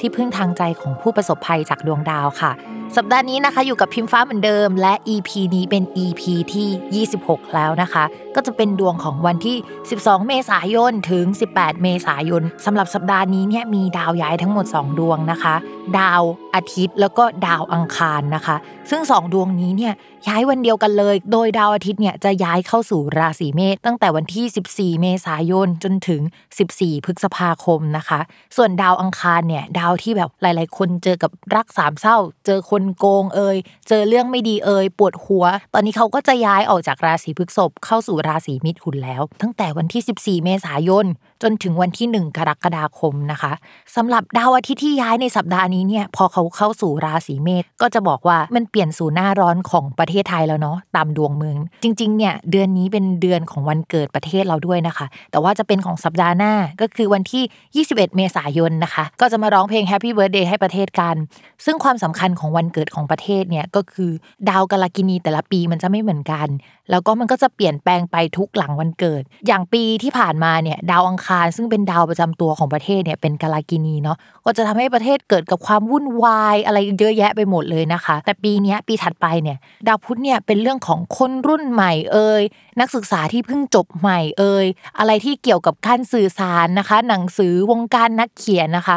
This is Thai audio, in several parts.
ที่พึ่งทางใจของผู้ประสบภัยจากดวงดาวค่ะ สัปดาห์นี้นะคะอยู่กับพิมฟ้าเหมือนเดิม และ EP นี้เป็น EP ที่ 26 แล้วนะคะ ก็จะเป็นดวงของวันที่ 12 เมษายนถึง 18 เมษายนสำหรับสัปดาห์นี้เนี่ยมีดาวย้ายทั้งหมด 2 ดวงนะคะ ดาวอาทิตย์แล้วก็ดาวอังคารนะคะ ซึ่ง 2 ดวงนี้เนี่ยย้ายวันเดียวกันเลย โดยดาวอาทิตย์เนี่ยจะย้ายเข้าสู่ราศีเมษตั้งแต่วันที่ 14 เมษายนจนถึง 14 พฤษภาคมนะคะ ส่วนดาวอังคารเนี่ยดาวที่แบบหลาย ๆ คนเจอกับรักสามเศร้า เจอคนโกงเอ่ยเจอเรื่องไม่ดีเอ่ยปวดหัว ตอนนี้เขาก็จะย้ายออกจากราศีพฤษภเข้าสู่ราศีมิถุนแล้ว ตั้งแต่วันที่ 14 เมษายนจนถึงวันที่ 1 กรกฎาคมนะคะสำหรับดาวอาทิตย์ที่ย้ายในสัปดาห์นี้เนี่ยพอเขาเข้าสู่ราศีเมษก็จะบอกว่ามันเปลี่ยนสู่หน้าร้อนของประเทศไทยแล้วเนาะตามดวงเมืองจริงๆเนี่ยเดือนนี้เป็นเดือนของวันเกิดประเทศเราด้วยนะคะ แต่ว่าจะเป็นของสัปดาห์หน้าก็คือวันที่ 21 เมษายนนะคะ ก็จะมาร้องเพลง Happy Birthday ให้ประเทศกัน ซึ่งความสำคัญของวันเกิดของประเทศเนี่ยก็คือดาวกาลกินีแต่ละปีมันจะไม่เหมือนกัน แล้วก็มันก็จะเปลี่ยนแปลงไปทุกหลังวันเกิด อย่างปีที่ผ่านมาเนี่ยดาวอังคารซึ่งเป็นดาวประจำตัวของประเทศเนี่ยเป็นกาลากินีเนาะก็จะทำให้ประเทศเกิดกับความวุ่นวายอะไรเยอะแยะไปหมดเลยนะคะ แต่ปีนี้ปีถัดไปเนี่ยดาวพุธเนี่ยเป็นเรื่องของคนรุ่นใหม่เอ่ยนักศึกษาที่เพิ่งจบใหม่เอ่ยอะไรที่เกี่ยวกับการสื่อสารนะคะ หนังสือวงการนักเขียนนะคะ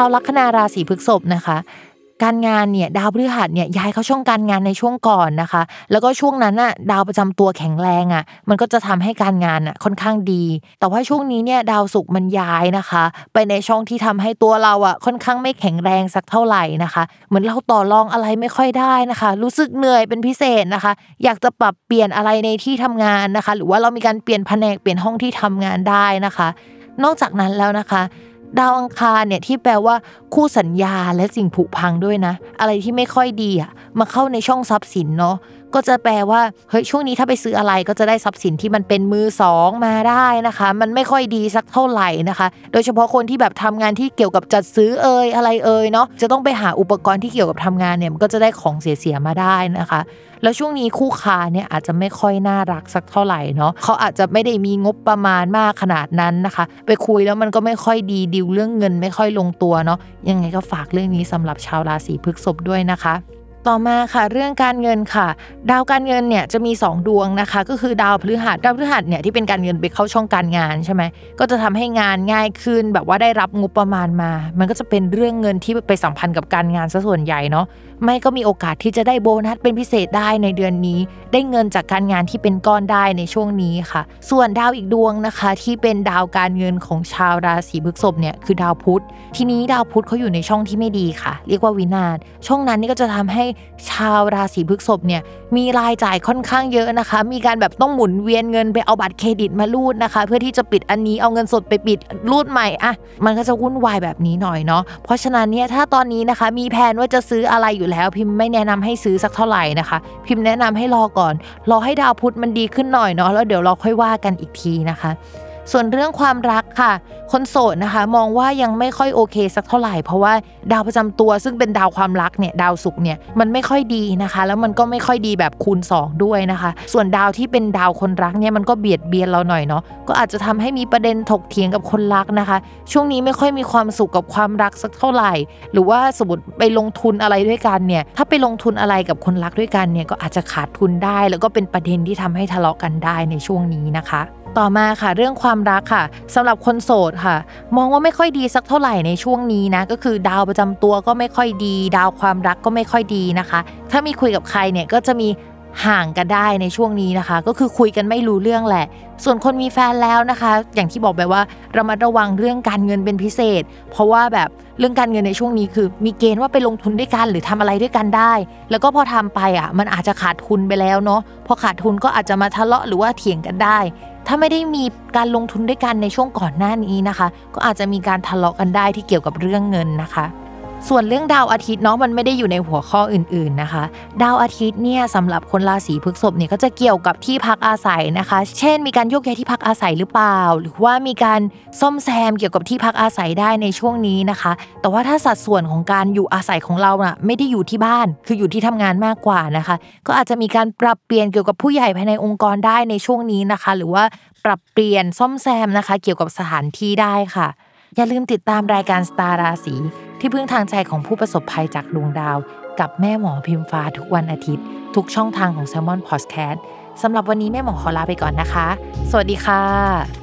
าวลัคนาราศีพฤษภนะคะการงานเนี่ยดาวพฤหัสเนี่ยย้ายเข้าช่องการงานในช่วงก่อนนะคะ แล้วก็ช่วงนั้นน่ะดาวประจำตัวแข็งแรงอะมันก็จะทำให้การงานอะค่อนข้างดี แต่ว่าช่วงนี้เนี่ยดาวศุกร์มันย้ายนะคะ ไปในช่องที่ทำให้ตัวเราอะค่อนข้างไม่แข็งแรงสักเท่าไหร่นะคะเหมือนเราต่อรองอะไรไม่ค่อยได้นะคะ รู้สึกเหนื่อยเป็นพิเศษนะคะ อยากจะปรับเปลี่ยนอะไรในที่ทำงานนะคะ หรือว่าเรามีการเปลี่ยนแผนกเปลี่ยนห้องที่ทำงานได้นะคะ นอกจากนั้นแล้วนะคะ ดาวอังคารเนี่ยที่แปลว่าคู่สัญญาและสิ่งผุพังด้วยนะ อะไรที่ไม่ค่อยดีอะ มาเข้าในช่องทรัพย์สินเนาะก็จะแปลว่าเฮ้ยช่วงนี้ถ้าไปซื้ออะไรก็จะได้ทรัพย์สินที่มันเป็นมือสองมาได้นะคะ มันไม่ค่อยดีสักเท่าไหร่นะคะ โดยเฉพาะคนที่แบบทำงานที่เกี่ยวกับจัดซื้อเอ่ยอะไรเอ่ยเนาะจะต้องไปหาอุปกรณ์ที่เกี่ยวกับทำงานเนี่ยมันก็จะได้ของเสียๆมาได้นะคะ แล้วช่วงนี้คู่ค้าเนี่ยอาจจะไม่ค่อยน่ารักสักเท่าไหร่เนาะเขาอาจจะไม่ได้มีงบประมาณมากขนาดนั้นนะคะ ไปคุยแล้วมันก็ไม่ค่อยดีดิวเรื่องเงินไม่ค่อยลงตัวเนาะยังไงก็ฝากเรื่องนี้สำหรับชาวราศีพฤษภด้วยนะคะ ต่อมาค่ะเรื่องการเงินค่ะ ดาวการเงินเนี่ยจะมี 2 ดวงนะคะ ก็คือดาวพฤหัสดาวพฤหัสเนี่ยที่เป็นการเงินไปเข้าช่องการงานใช่ไหมก็จะทำให้งานง่ายขึ้น แบบว่าได้รับงบประมาณมา มันก็จะเป็นเรื่องเงินที่ไปสัมพันธ์กับการงานซะส่วนใหญ่เนาะไม่ก็มีโอกาสที่จะได้โบนัสเป็นพิเศษได้ในเดือนนี้ ได้เงินจากการงานที่เป็นก้อนได้ในช่วงนี้ค่ะ ส่วนดาวอีกดวงนะคะ ที่เป็นดาวการเงินของชาวราศีพฤษภเนี่ยคือดาวพุธ ทีนี้ดาวพุธเขาอยู่ในช่องที่ไม่ดีค่ะ เรียกว่าวินาศช่องนั้นนี่ก็จะทำให้ชาวราศีพฤษภเนี่ยมีรายจ่ายค่อนข้างเยอะนะคะ มีการแบบต้องหมุนเวียนเงินไปเอาบัตรเครดิตมารูดนะคะ เพื่อที่จะปิดอันนี้เอาเงินสดไปปิดรูดใหม่อะมันก็จะวุ่นวายแบบนี้หน่อยเนาะเพราะฉะนั้นเนี่ยถ้าตอนนี้นะคะมีแผนว่าจะซื้ออะไรอยู่แล้ว พิมพ์ไม่แนะนำให้ซื้อสักเท่าไหร่นะคะ พิมพ์แนะนำให้รอก่อน รอให้ดาวพุธมันดีขึ้นหน่อยเนาะแล้วเดี๋ยวเราค่อยว่ากันอีกทีนะคะ ส่วนเรื่องความรักค่ะ คนโสดนะคะ มองว่ายังไม่ค่อยโอเคสักเท่าไหร่ เพราะว่าดาวประจำตัวซึ่งเป็นดาวความรักเนี่ยดาวศุกร์เนี่ยมันไม่ค่อยดีนะคะ แล้วมันก็ไม่ค่อยดีแบบคูณ 2 ด้วยนะคะ ส่วนดาวที่เป็นดาวคนรักเนี่ยมันก็เบียดเบียนเราหน่อยเนาะก็อาจจะทำให้มีประเด็นถกเถียงกับคนรักนะคะ ช่วงนี้ไม่ค่อยมีความสุขกับความรักสักเท่าไหร่ หรือว่าสมมติไปลงทุนอะไรด้วยกันเนี่ยถ้าไปลงทุนอะไรกับคนรักด้วยกันเนี่ยก็อาจจะขาดทุนได้ แล้วก็เป็นประเด็นที่ทำให้ทะเลาะกันได้ในช่วงนี้นะคะ ต่อมาค่ะเรื่องความรักค่ะสำหรับคนโสดค่ะ มองว่าไม่ค่อยดีสักเท่าไหร่ในช่วงนี้นะก็คือดาวประจำตัวก็ไม่ค่อยดี ดาวความรักก็ไม่ค่อยดีนะคะ ถ้ามีคุยกับใครเนี่ยก็จะมี ห่างกันได้ในช่วงนี้นะคะ ก็คือคุยกันไม่รู้เรื่องแหละ ส่วนคนมีแฟนแล้วนะคะ อย่างที่บอกไปว่าเรามาระวังเรื่องการเงินเป็นพิเศษ เพราะว่าแบบเรื่องการเงินในช่วงนี้คือ มีเกณฑ์ว่าไปลงทุนด้วยกันหรือทำอะไรด้วยกันได้ แล้วก็พอทำไปอะมันอาจจะขาดทุนไปแล้วเนาะพอขาดทุนก็อาจจะมาทะเลาะหรือว่าเถียงกันได้ ถ้าไม่ได้มีการลงทุนด้วยกันในช่วงก่อนหน้านี้นะคะ ก็อาจจะมีการทะเลาะกันได้ที่เกี่ยวกับเรื่องเงินนะคะ ส่วนเรื่องดาวอาทิตย์เนาะมันไม่ได้อยู่ในหัวข้ออื่นๆนะคะ ดาวอาทิตย์เนี่ยสำหรับคนราศีพฤษภเนี่ยก็จะเกี่ยวกับที่พักอาศัยนะคะ เช่น มีการโยกย้ายที่พักอาศัยหรือเปล่า หรือว่ามีการซ่อมแซมเกี่ยวกับที่พักอาศัยได้ในช่วงนี้นะคะ แต่ว่าถ้าสัดส่วนของการอยู่อาศัยของเราน่ะไม่ได้อยู่ที่บ้านคืออยู่ที่ทำงานมากกว่านะคะ ก็อาจจะมีการปรับเปลี่ยนเกี่ยวกับผู้ใหญ่ภายในองค์กรได้ในช่วงนี้นะคะ หรือว่าปรับเปลี่ยนซ่อมแซมนะคะ เกี่ยวกับสถานที่ได้ค่ะอย่าลืมติดตามรายการสตาร์ราศี ที่พึ่งทางใจของผู้ประสบภัยจากดวงดาว กับแม่หมอพิมฟ้าทุกวันอาทิตย์ ทุกช่องทางของ s ซ l m o n Podcast สำหรับวันนี้แม่หมอขอลาไปก่อนนะคะ สวัสดีค่ะ